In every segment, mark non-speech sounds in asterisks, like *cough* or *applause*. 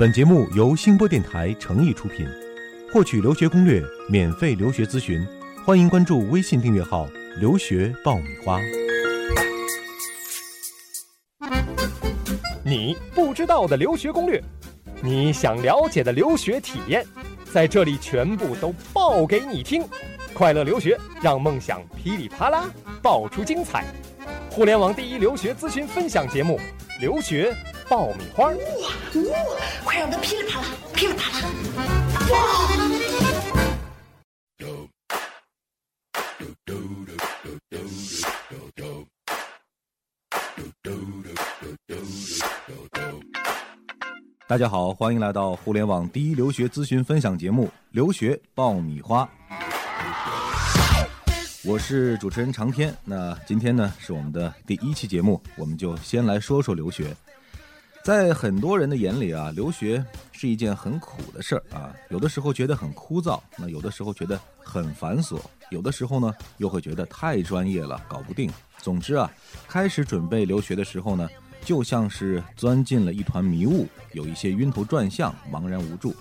本节目由星波电台诚意出品，获取留学攻略、免费留学咨询，欢迎关注微信订阅号“留学爆米花”。你不知道的留学攻略，你想了解的留学体验，在这里全部都爆给你听！快乐留学，让梦想噼里啪啦爆出精彩！互联网第一留学咨询分享节目《留学爆米花》。哇哇！快让它噼里啪啦，噼里啪啦！哇！大家好，欢迎来到互联网第一留学咨询分享节目《留学爆米花》。我是主持人长天。那今天呢是我们的第一期节目，我们就先来说说留学。在很多人的眼里啊，留学是一件很苦的事儿啊，有的时候觉得很枯燥，那有的时候觉得很繁琐，有的时候呢又会觉得太专业了，搞不定。总之啊，开始准备留学的时候呢，就像是钻进了一团迷雾，有一些晕头转向，茫然无助。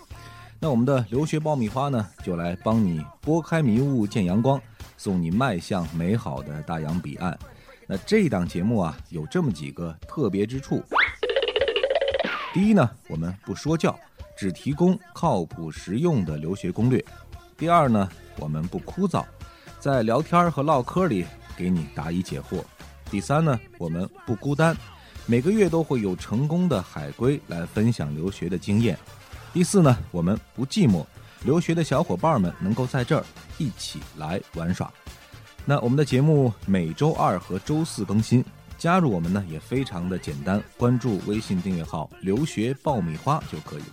那我们的留学爆米花呢，就来帮你拨开迷雾见阳光，送你迈向美好的大洋彼岸。那这档节目啊，有这么几个特别之处。第一呢，我们不说教，只提供靠谱实用的留学攻略。第二呢，我们不枯燥，在聊天和唠嗑里给你答疑解惑。第三呢，我们不孤单，每个月都会有成功的海归来分享留学的经验。第四呢，我们不寂寞，留学的小伙伴们能够在这儿一起来玩耍。那我们的节目每周二和周四更新。加入我们呢也非常的简单，关注微信订阅号“留学爆米花”就可以了。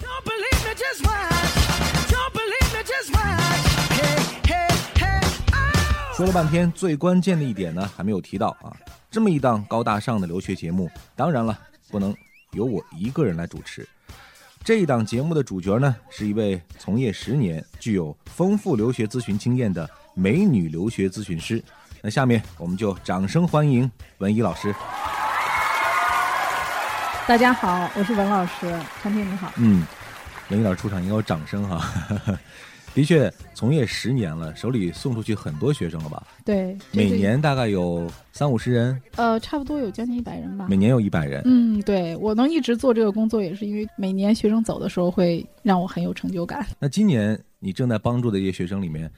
说了半天，最关键的一点呢还没有提到啊！这么一档高大上的留学节目，当然了，不能由我一个人来主持。这一档节目的主角呢，是一位从业十年、具有丰富留学咨询经验的美女留学咨询师。那下面我们就掌声欢迎文怡老师。大家好，我是文老师，陈天你好。嗯，文怡老师出场应该有掌声哈。*laughs* 的确，从业十年了，手里送出去很多学生了吧？对，每年大概有三五十人。呃，差不多有将近一百人吧。每年有一百人。嗯，对我能一直做这个工作，也是因为每年学生走的时候会让我很有成就感。那今年你正在帮助的一些学生里面，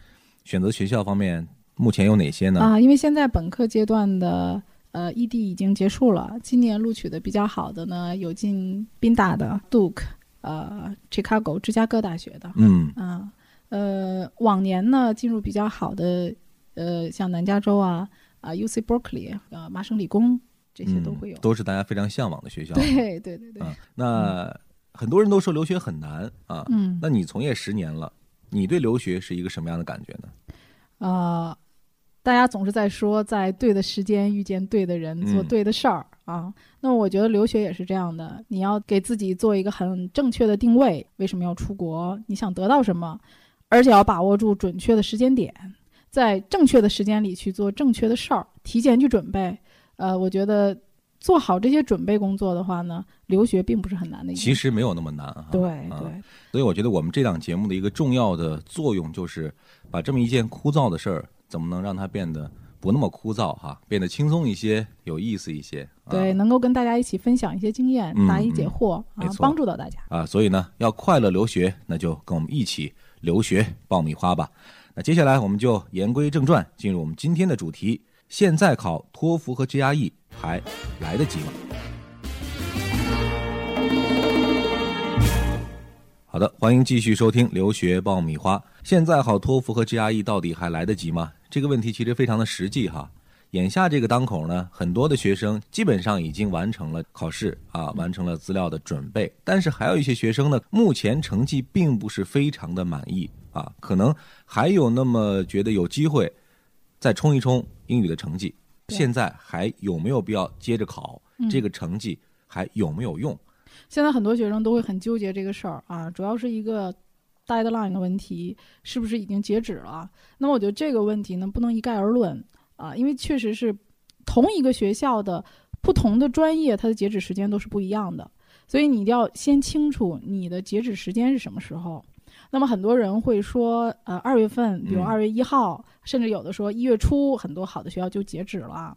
选择学校方面。目前有哪些呢？啊，因为现在本科阶段的呃异地已经结束了，今年录取的比较好的呢，有进宾大的 Duke，呃，Chicago 芝加哥大学的，嗯啊，呃，往年呢进入比较好的，呃，像南加州啊啊 UC Berkeley 啊麻省理工这些都会有，都是大家非常向往的学校。对对对对。那很多人都说留学很难啊，嗯，那你从业十年了，你对留学是一个什么样的感觉呢？啊。大家总是在说，在对的时间遇见对的人，做对的事儿啊。那我觉得留学也是这样的，你要给自己做一个很正确的定位，为什么要出国？你想得到什么？而且要把握住准确的时间点，在正确的时间里去做正确的事儿，提前去准备。呃，我觉得做好这些准备工作的话呢，留学并不是很难的。其实没有那么难啊。对对。所以我觉得我们这档节目的一个重要的作用，就是把这么一件枯燥的事儿。怎么能让它变得不那么枯燥哈？变得轻松一些，有意思一些。对，能够跟大家一起分享一些经验，答疑解惑啊，帮助到大家啊。所以呢，要快乐留学，那就跟我们一起留学爆米花吧。那接下来我们就言归正传，进入我们今天的主题：现在考托福和 GRE 还来得及吗？好的，欢迎继续收听留学爆米花。现在考托福和 GRE 到底还来得及吗？这个问题其实非常的实际哈。眼下这个当口呢，很多的学生基本上已经完成了考试啊，完成了资料的准备。但是还有一些学生呢，目前成绩并不是非常的满意啊，可能还有那么觉得有机会再冲一冲英语的成绩。现在还有没有必要接着考？这个成绩还有没有用？现在很多学生都会很纠结这个事儿啊，主要是一个。Deadline 的问题是不是已经截止了？那么我觉得这个问题呢，不能一概而论啊，因为确实是同一个学校的不同的专业，它的截止时间都是不一样的。所以你一定要先清楚你的截止时间是什么时候。那么很多人会说，呃，二月份，比如嗯二月一号，甚至有的说一月初，很多好的学校就截止了。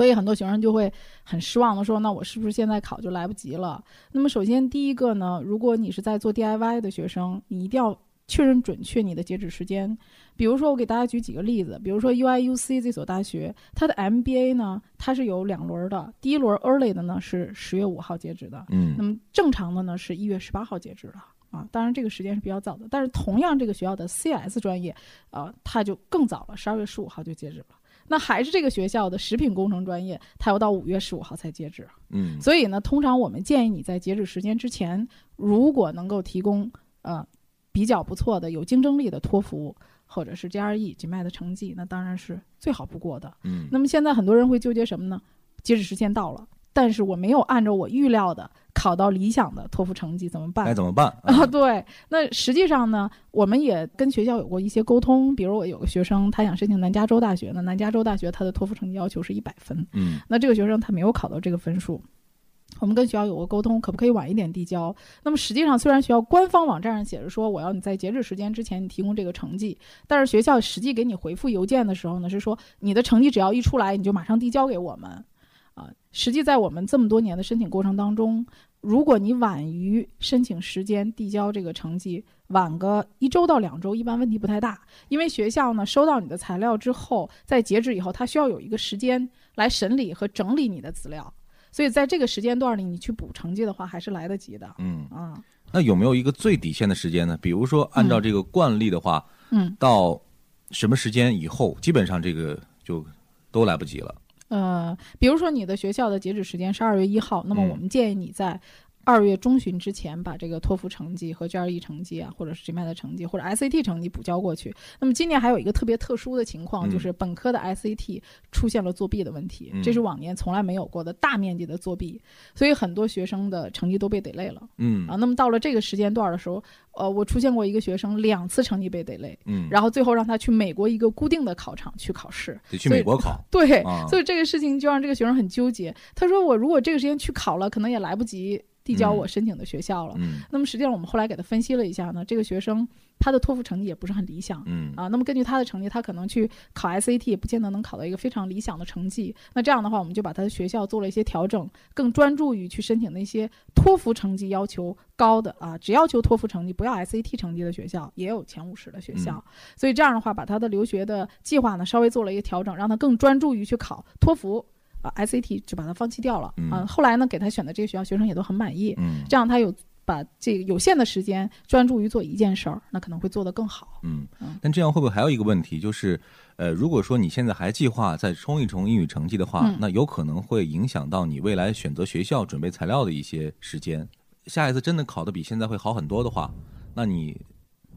所以很多学生就会很失望的说：“那我是不是现在考就来不及了？”那么首先第一个呢，如果你是在做 DIY 的学生，你一定要确认准确你的截止时间。比如说，我给大家举几个例子，比如说 UIUC 这所大学，它的 MBA 呢，它是有两轮的，第一轮 early 的呢是十月五号截止的，嗯那么正常的呢是一月十八号截止的啊，当然这个时间是比较早的，但是同样这个学校的 CS 专业，呃，它就更早了，十二月十五号就截止了。那还是这个学校的食品工程专业，它要到五月十五号才截止。嗯所以呢，通常我们建议你在截止时间之前，如果能够提供呃比较不错的、有竞争力的托福或者是 GRE、GMAT 的成绩，那当然是最好不过的。嗯那么现在很多人会纠结什么呢？截止时间到了，但是我没有按照我预料的考到理想的托福成绩，怎么办？该怎么办？*laughs* 啊，对，那实际上呢，我们也跟学校有过一些沟通。比如我有个学生，他想申请南加州大学那，南加州大学他的托福成绩要求是一百分，嗯那这个学生他没有考到这个分数。我们跟学校有过沟通，可不可以晚一点递交？那么实际上，虽然学校官方网站上写着说我要你在截止时间之前你提供这个成绩，但是学校实际给你回复邮件的时候呢，是说你的成绩只要一出来，你就马上递交给我们。啊，实际在我们这么多年的申请过程当中，如果你晚于申请时间递交这个成绩，晚个一周到两周，一般问题不太大。因为学校呢收到你的材料之后，在截止以后，它需要有一个时间来审理和整理你的资料，所以在这个时间段里，你去补成绩的话，还是来得及的。嗯，啊，那有没有一个最底线的时间呢？比如说，按照这个惯例的话，嗯，到什么时间以后，基本上这个就都来不及了。呃，比如说你的学校的截止时间是二月一号，那么嗯。我们建议你在二月中旬之前把这个托福成绩和 GRE 成绩啊，或者是 GMAT 的成绩或者 SAT 成绩补交过去。那么今年还有一个特别特殊的情况，嗯就是本科的 SAT 出现了作弊的问题，嗯这是往年从来没有过的大面积的作弊，所以很多学生的成绩都被 delay 了嗯啊。那么到了这个时间段的时候，呃，我出现过一个学生两次成绩被 delay，嗯，然后最后让他去美国一个固定的考场去考试。得去美国考。对，啊所以这个事情就让这个学生很纠结。他说：“我如果这个时间去考了，可能也来不及递交嗯我申请的学校了。嗯那么实际上，我们后来给他分析了一下呢，这个学生他的托福成绩也不是很理想。嗯啊，那么根据他的成绩，他可能去考 SAT 也不见得能考到一个非常理想的成绩。那这样的话，我们就把他的学校做了一些调整，更专注于去申请那些托福成绩要求高的啊，只要求托福成绩不要 SAT 成绩的学校，也有前五十的学校。所以这样的话，把他的留学的计划呢稍微做了一个调整，让他更专注于去考托福。啊，SAT 就把它放弃掉了、嗯啊。后来呢，给他选的这个学校，学生也都很满意。嗯这样他有把这个有限的时间专注于做一件事儿，那可能会做得更好。嗯嗯，但这样会不会还有一个问题，就是呃，如果说你现在还计划再冲一冲英语成绩的话，嗯那有可能会影响到你未来选择学校、准备材料的一些时间。下一次真的考得比现在会好很多的话，那你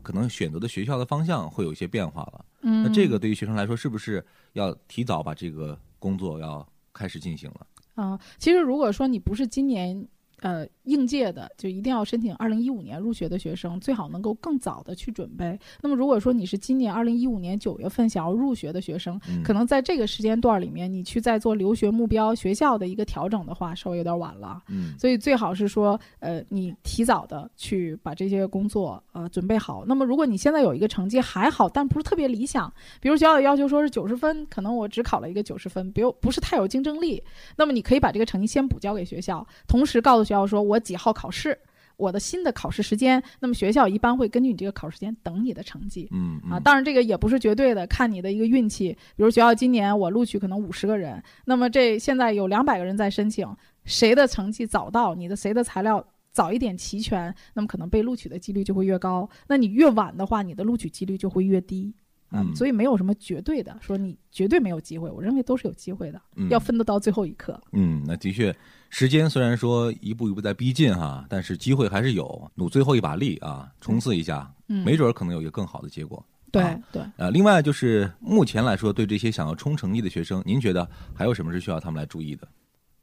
可能选择的学校的方向会有一些变化了。嗯，那这个对于学生来说，是不是要提早把这个工作要开始进行了？啊、其实如果说你不是今年呃应届的，就一定要申请二零一五年入学的学生，最好能够更早的去准备。那么如果说你是今年二零一五年九月份想要入学的学生，嗯，可能在这个时间段里面，你去再做留学目标学校的一个调整的话，稍微有点晚了。嗯所以最好是说，呃，你提早的去把这些工作呃准备好。那么如果你现在有一个成绩还好，但不是特别理想，比如学校的要求说是九十分，可能我只考了一个九十分，比如不是太有竞争力，那么你可以把这个成绩先补交给学校，同时告诉学校说我几号考试。我的新的考试时间，那么学校一般会根据你这个考试时间等你的成绩。嗯嗯啊，当然这个也不是绝对的，看你的一个运气。比如学校今年我录取可能五十个人，那么这现在有两百个人在申请，谁的成绩早到，你的谁的材料早一点齐全，那么可能被录取的几率就会越高。那你越晚的话，你的录取几率就会越低。啊嗯所以没有什么绝对的，说你绝对没有机会，我认为都是有机会的，嗯要奋斗到最后一刻。嗯，那的确，时间虽然说一步一步在逼近哈，但是机会还是有，努最后一把力啊，冲刺一下，嗯，没准儿可能有一个更好的结果。对啊对。呃，另外就是目前来说，对这些想要冲成绩的学生，您觉得还有什么是需要他们来注意的？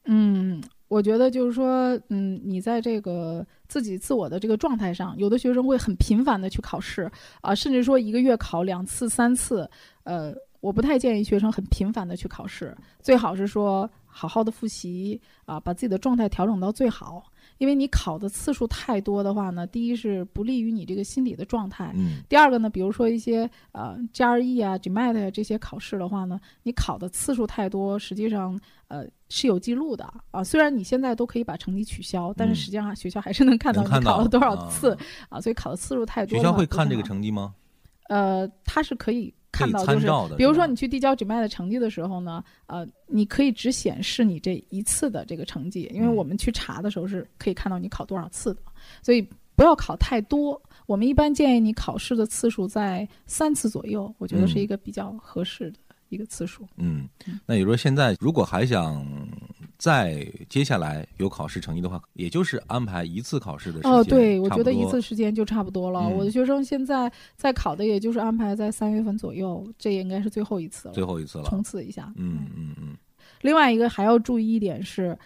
嗯，我觉得就是说，嗯，你在这个自己自我的这个状态上，有的学生会很频繁的去考试啊、甚至说一个月考两次、三次。呃，我不太建议学生很频繁的去考试，最好是说好好的复习啊、把自己的状态调整到最好。因为你考的次数太多的话呢，第一是不利于你这个心理的状态。嗯第二个呢，比如说一些呃 GRE 啊、GMAT 啊这些考试的话呢，你考的次数太多，实际上呃是有记录的啊。虽然你现在都可以把成绩取消，但是嗯实际上学校还是能看到你考了多少啊次啊。所以考的次数太多学校会看这个成绩吗？呃，它是可以看到，就是。比如说你去递交 GMAT 的成绩的时候呢，呃，你可以只显示你这一次的这个成绩，因为嗯我们去查的时候是可以看到你考多少次的，所以不要考太多。我们一般建议你考试的次数在三次左右，我觉得是嗯一个比较合适的一个次数。嗯嗯，那也就是说，现在如果还想再接下来有考试成绩的话，也就是安排一次考试的时间。哦，对，我觉得一次时间就差不多了。嗯我的学生现在在考的，也就是安排在三月份左右，这也应该是最后一次了，最后一次了。冲刺一下。嗯嗯嗯另外一个还要注意一点是，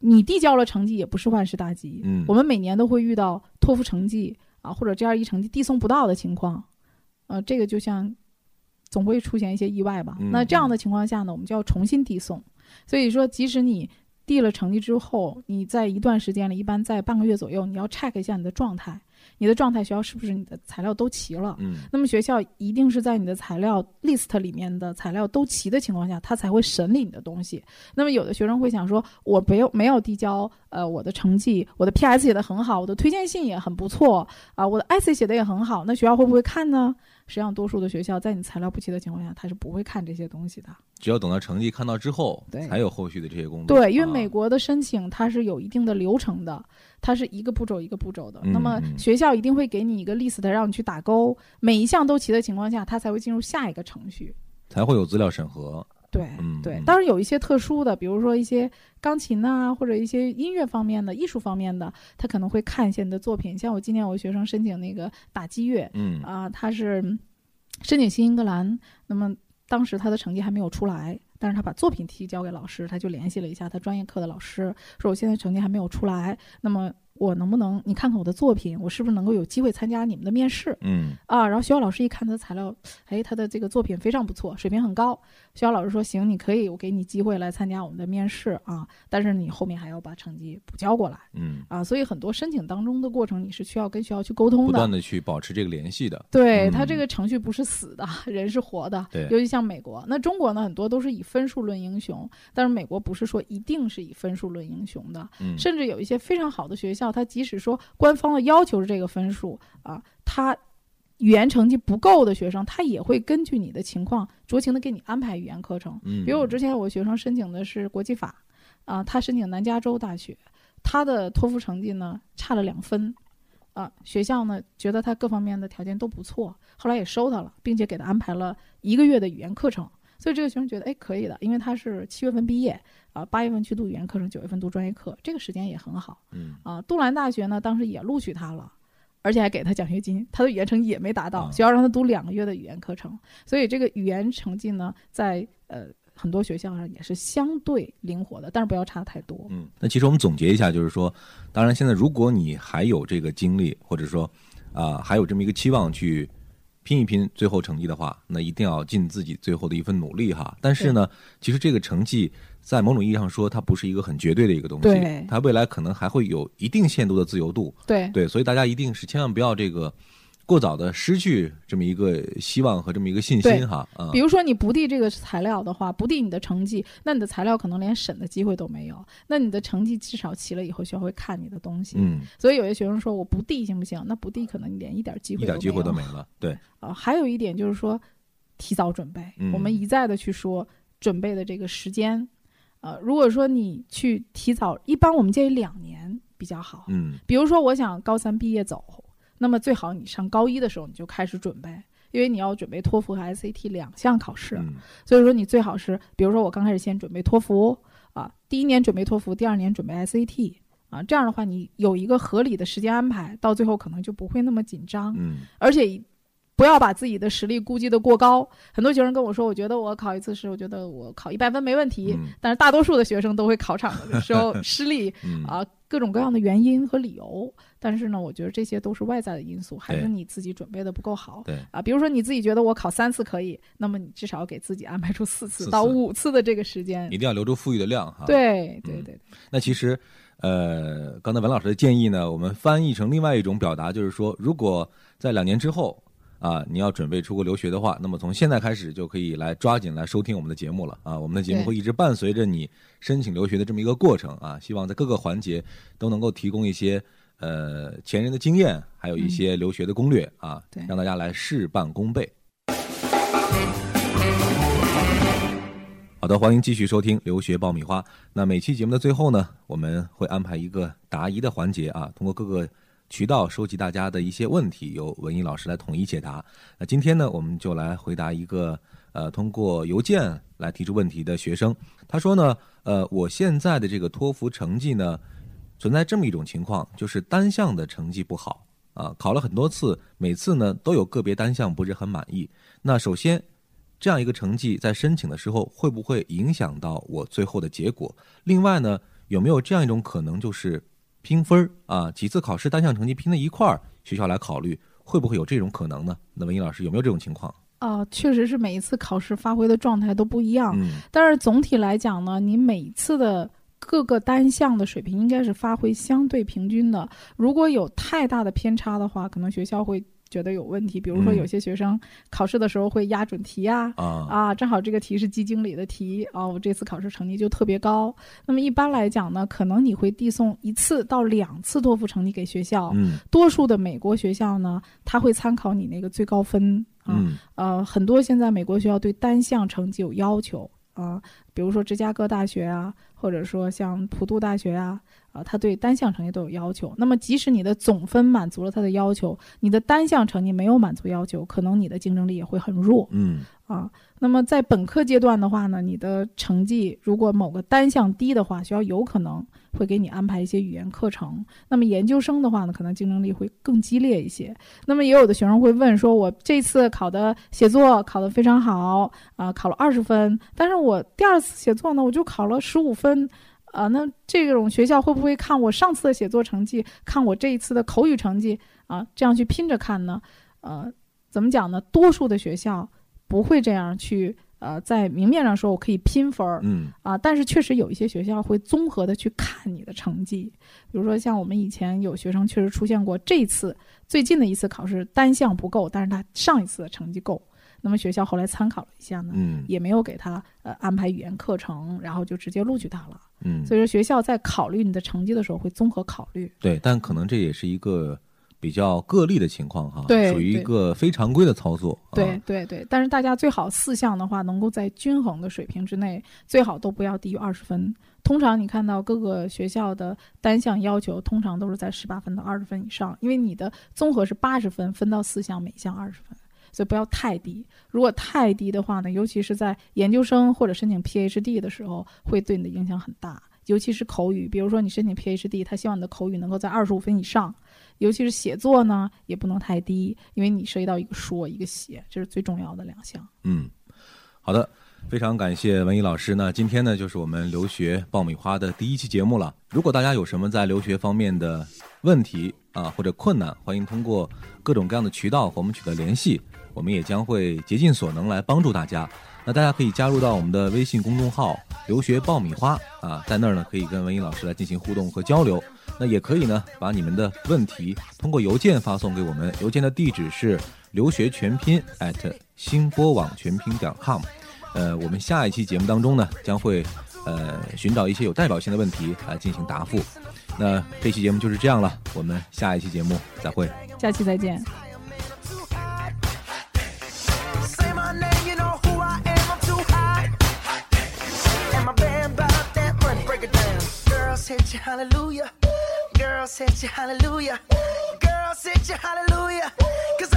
你递交了成绩也不是万事大吉。嗯我们每年都会遇到托福成绩啊或者 GRE 成绩递送不到的情况，呃，这个就像总会出现一些意外吧。嗯那这样的情况下呢，我们就要重新递送。所以说，即使你递了成绩之后，你在一段时间里，一般在半个月左右，你要 check 一下你的状态，你的状态学校是不是你的材料都齐了。嗯那么学校一定是在你的材料 list 里面的材料都齐的情况下，他才会审理你的东西。那么有的学生会想说，我没有没有递交呃我的成绩，我的 PS 写的很好，我的推荐信也很不错啊、我的 essay 写的也很好，那学校会不会看呢？实际上，多数的学校在你材料不齐的情况下，他是不会看这些东西的。只要等到成绩看到之后，对才有后续的这些工作。对，因为啊美国的申请它是有一定的流程的，它是一个步骤一个步骤的。嗯那么嗯学校一定会给你一个 list 让你去打勾，每一项都齐的情况下，它才会进入下一个程序。才会有资料审核。对，对当然有一些特殊的，比如说一些钢琴啊，或者一些音乐方面的、艺术方面的，他可能会看一些你的作品。像我今年有个学生申请那个打击乐嗯。啊、他是申请新英格兰，那么当时他的成绩还没有出来，但是他把作品提交给老师，他就联系了一下他专业课的老师，说我现在成绩还没有出来，那么我能不能你看看我的作品，我是不是能够有机会参加你们的面试？嗯啊，然后学校老师一看他的材料，哎，他的这个作品非常不错，水平很高。学校老师说行，你可以，我给你机会来参加我们的面试啊，但是你后面还要把成绩补交过来嗯，啊。所以很多申请当中的过程，你是需要跟学校去沟通的。不断的去保持这个联系的。对他这嗯个程序不是死的，人是活的。对尤其像美国，那中国呢，很多都是以分数论英雄，但是美国不是说一定是以分数论英雄的。嗯，甚至有一些非常好的学校，它即使说官方的要求是这个分数啊，他语言成绩不够的学生，他也会根据你的情况酌情的给你安排语言课程。嗯，比如我之前我学生申请的是国际法，啊，他申请南加州大学，他的托福成绩呢差了两分，啊，学校呢觉得他各方面的条件都不错，后来也收他了，并且给他安排了一个月的语言课程。所以这个学生觉得，哎，可以的，因为他是七月份毕业，啊，八月份去读语言课程，九月份读专业课，这个时间也很好。嗯啊，杜兰大学呢，当时也录取他了，而且还给他奖学金。他的语言成绩也没达到，啊学校让他读两个月的语言课程。所以这个语言成绩呢，在呃很多学校上也是相对灵活的，但是不要差太多。嗯，那其实我们总结一下，就是说，当然现在如果你还有这个精力，或者说啊、还有这么一个期望去拼一拼最后成绩的话，那一定要尽自己最后的一份努力哈。但是呢，其实这个成绩在某种意义上说，它不是一个很绝对的一个东西，它未来可能还会有一定限度的自由度。对对，所以大家一定是千万不要这个过早的失去这么一个希望和这么一个信心哈。啊、比如说你不递这个材料的话，不递你的成绩，那你的材料可能连审的机会都没有。那你的成绩至少齐了以后，学校会看你的东西。嗯，所以有些学生说我不递行不行？那不递可能你连一点机会一点机会都没没了。对，有啊。还有一点就是说，提早准备。嗯我们一再的去说准备的这个时间，呃，如果说你去提早，一般我们建议两年比较好。嗯比如说，我想高三毕业走，那么最好你上高一的时候你就开始准备，因为你要准备托福和 SAT 两项考试。嗯所以说你最好是，比如说我刚开始先准备托福啊，第一年准备托福，第二年准备 SAT 啊，这样的话你有一个合理的时间安排，到最后可能就不会那么紧张，嗯而且不要把自己的实力估计的过高。很多学生跟我说，我觉得我考一次试，我觉得我考一百分没问题，嗯但是大多数的学生都会考场的时候 *laughs* 失利嗯啊，各种各样的原因和理由。但是呢，我觉得这些都是外在的因素，还是你自己准备的不够好。对，啊，比如说你自己觉得我考三次可以，那么你至少给自己安排出四次到五次的这个时间一。定要留出富裕的量哈。对对嗯对，那其实，呃，刚才文老师的建议呢，我们翻译成另外一种表达，就是说，如果在两年之后啊，你要准备出国留学的话，那么从现在开始就可以来抓紧来收听我们的节目了啊。我们的节目会一直伴随着你申请留学的这么一个过程啊，希望在各个环节都能够提供一些呃前人的经验，还有一些留学的攻略啊，对让大家来事半功倍。好的，欢迎继续收听留学爆米花。那每期节目的最后呢，我们会安排一个答疑的环节啊，通过各个渠道收集大家的一些问题，由文艺老师来统一解答。那今天呢，我们就来回答一个呃通过邮件来提出问题的学生。他说呢，呃，我现在的这个托福成绩呢，存在这么一种情况，就是单项的成绩不好啊，考了很多次，每次呢都有个别单项不是很满意。那首先。这样一个成绩在申请的时候会不会影响到我最后的结果？另外呢，有没有这样一种可能，就是拼分儿啊，几次考试单项成绩拼在一块儿，学校来考虑会不会有这种可能呢？那文英老师有没有这种情况？啊、确实是每一次考试发挥的状态都不一样，嗯但是总体来讲呢，你每一次的各个单项的水平应该是发挥相对平均的。如果有太大的偏差的话，可能学校会觉得有问题。比如说，嗯有些学生考试的时候会压准题呀、啊啊，正好这个题是基金里的题啊，我这次考试成绩就特别高。那么一般来讲呢，可能你会递送一次到两次托福成绩给学校。嗯多数的美国学校呢，他会参考你那个最高分啊。嗯呃，很多现在美国学校对单项成绩有要求啊、比如说芝加哥大学啊，或者说像普渡大学啊，啊、它对单项成绩都有要求。那么即使你的总分满足了它的要求，你的单项成绩没有满足要求，可能你的竞争力也会很弱。嗯啊。那么在本科阶段的话呢，你的成绩如果某个单项低的话，学校有可能会给你安排一些语言课程。那么研究生的话呢，可能竞争力会更激烈一些。那么也有的学生会问说，我这次考的写作考得非常好啊、考了二十分，但是我第二次写作呢，我就考了十五分。啊，那这种学校会不会看我上次的写作成绩，看我这一次的口语成绩啊，这样去拼着看呢？呃，怎么讲呢？多数的学校不会这样去呃，在明面上说我可以拼分儿嗯啊，但是确实有一些学校会综合的去看你的成绩，比如说像我们以前有学生确实出现过，这次最近的一次考试单项不够，但是他上一次的成绩够，那么学校后来参考了一下呢，嗯也没有给他呃安排语言课程，然后就直接录取他了。嗯，所以说学校在考虑你的成绩的时候会综合考虑。对，但可能这也是一个比较个例的情况哈，对属于一个非常规的操作。对啊对对，但是大家最好四项的话，能够在均衡的水平之内，最好都不要低于二十分。通常你看到各个学校的单项要求，通常都是在十八分到二十分以上，因为你的综合是八十分，分到四项，每项二十分，所以不要太低。如果太低的话呢，尤其是在研究生或者申请 PhD 的时候，会对你的影响很大。尤其是口语，比如说你申请 PhD，他希望你的口语能够在二十五分以上，尤其是写作呢，也不能太低，因为你涉及到一个说一个写，这是最重要的两项。嗯，好的，非常感谢文艺老师那。今天呢，就是我们留学爆米花的第一期节目了。如果大家有什么在留学方面的问题啊或者困难，欢迎通过各种各样的渠道和我们取得联系，我们也将会竭尽所能来帮助大家。那大家可以加入到我们的微信公众号“留学爆米花”啊，在那儿呢可以跟文艺老师来进行互动和交流。那也可以呢把你们的问题通过邮件发送给我们，邮件的地址是留学全拼 at 新波网全拼点 com。呃，我们下一期节目当中呢，将会呃寻找一些有代表性的问题来进行答复。那这期节目就是这样了，我们下一期节目再会。下期再见。Hallelujah. Girls hit you, hallelujah. Girls hit you, hallelujah. Cause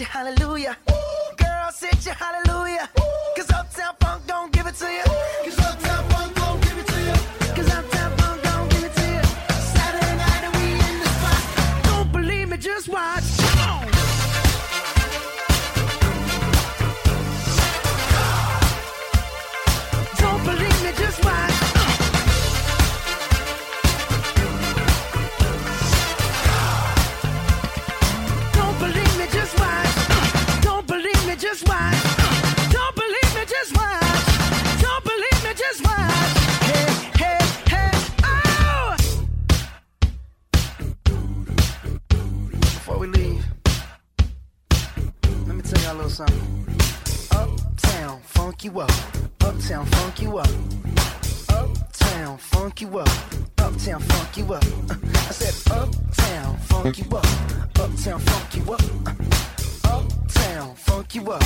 you hallelujah. up, uptown funk you up, uptown funk you up,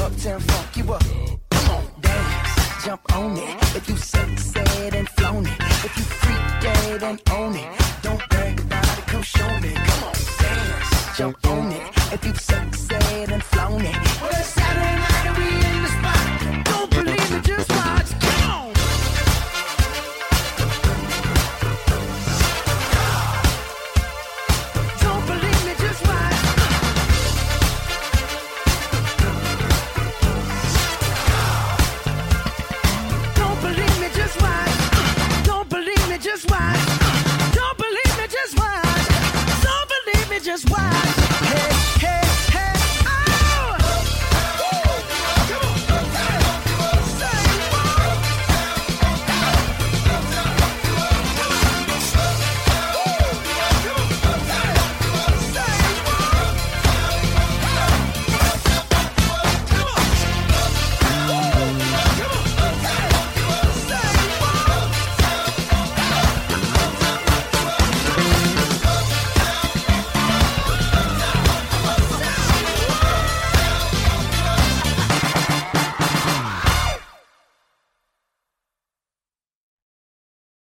uptown funk you up. Come on, dance, jump on it. If you suck, said and flown it, if you freak dead and own it, don't brag about it, come show me. Come on, dance, jump on it. If you suck, said and flown it, well it's Saturday night and we.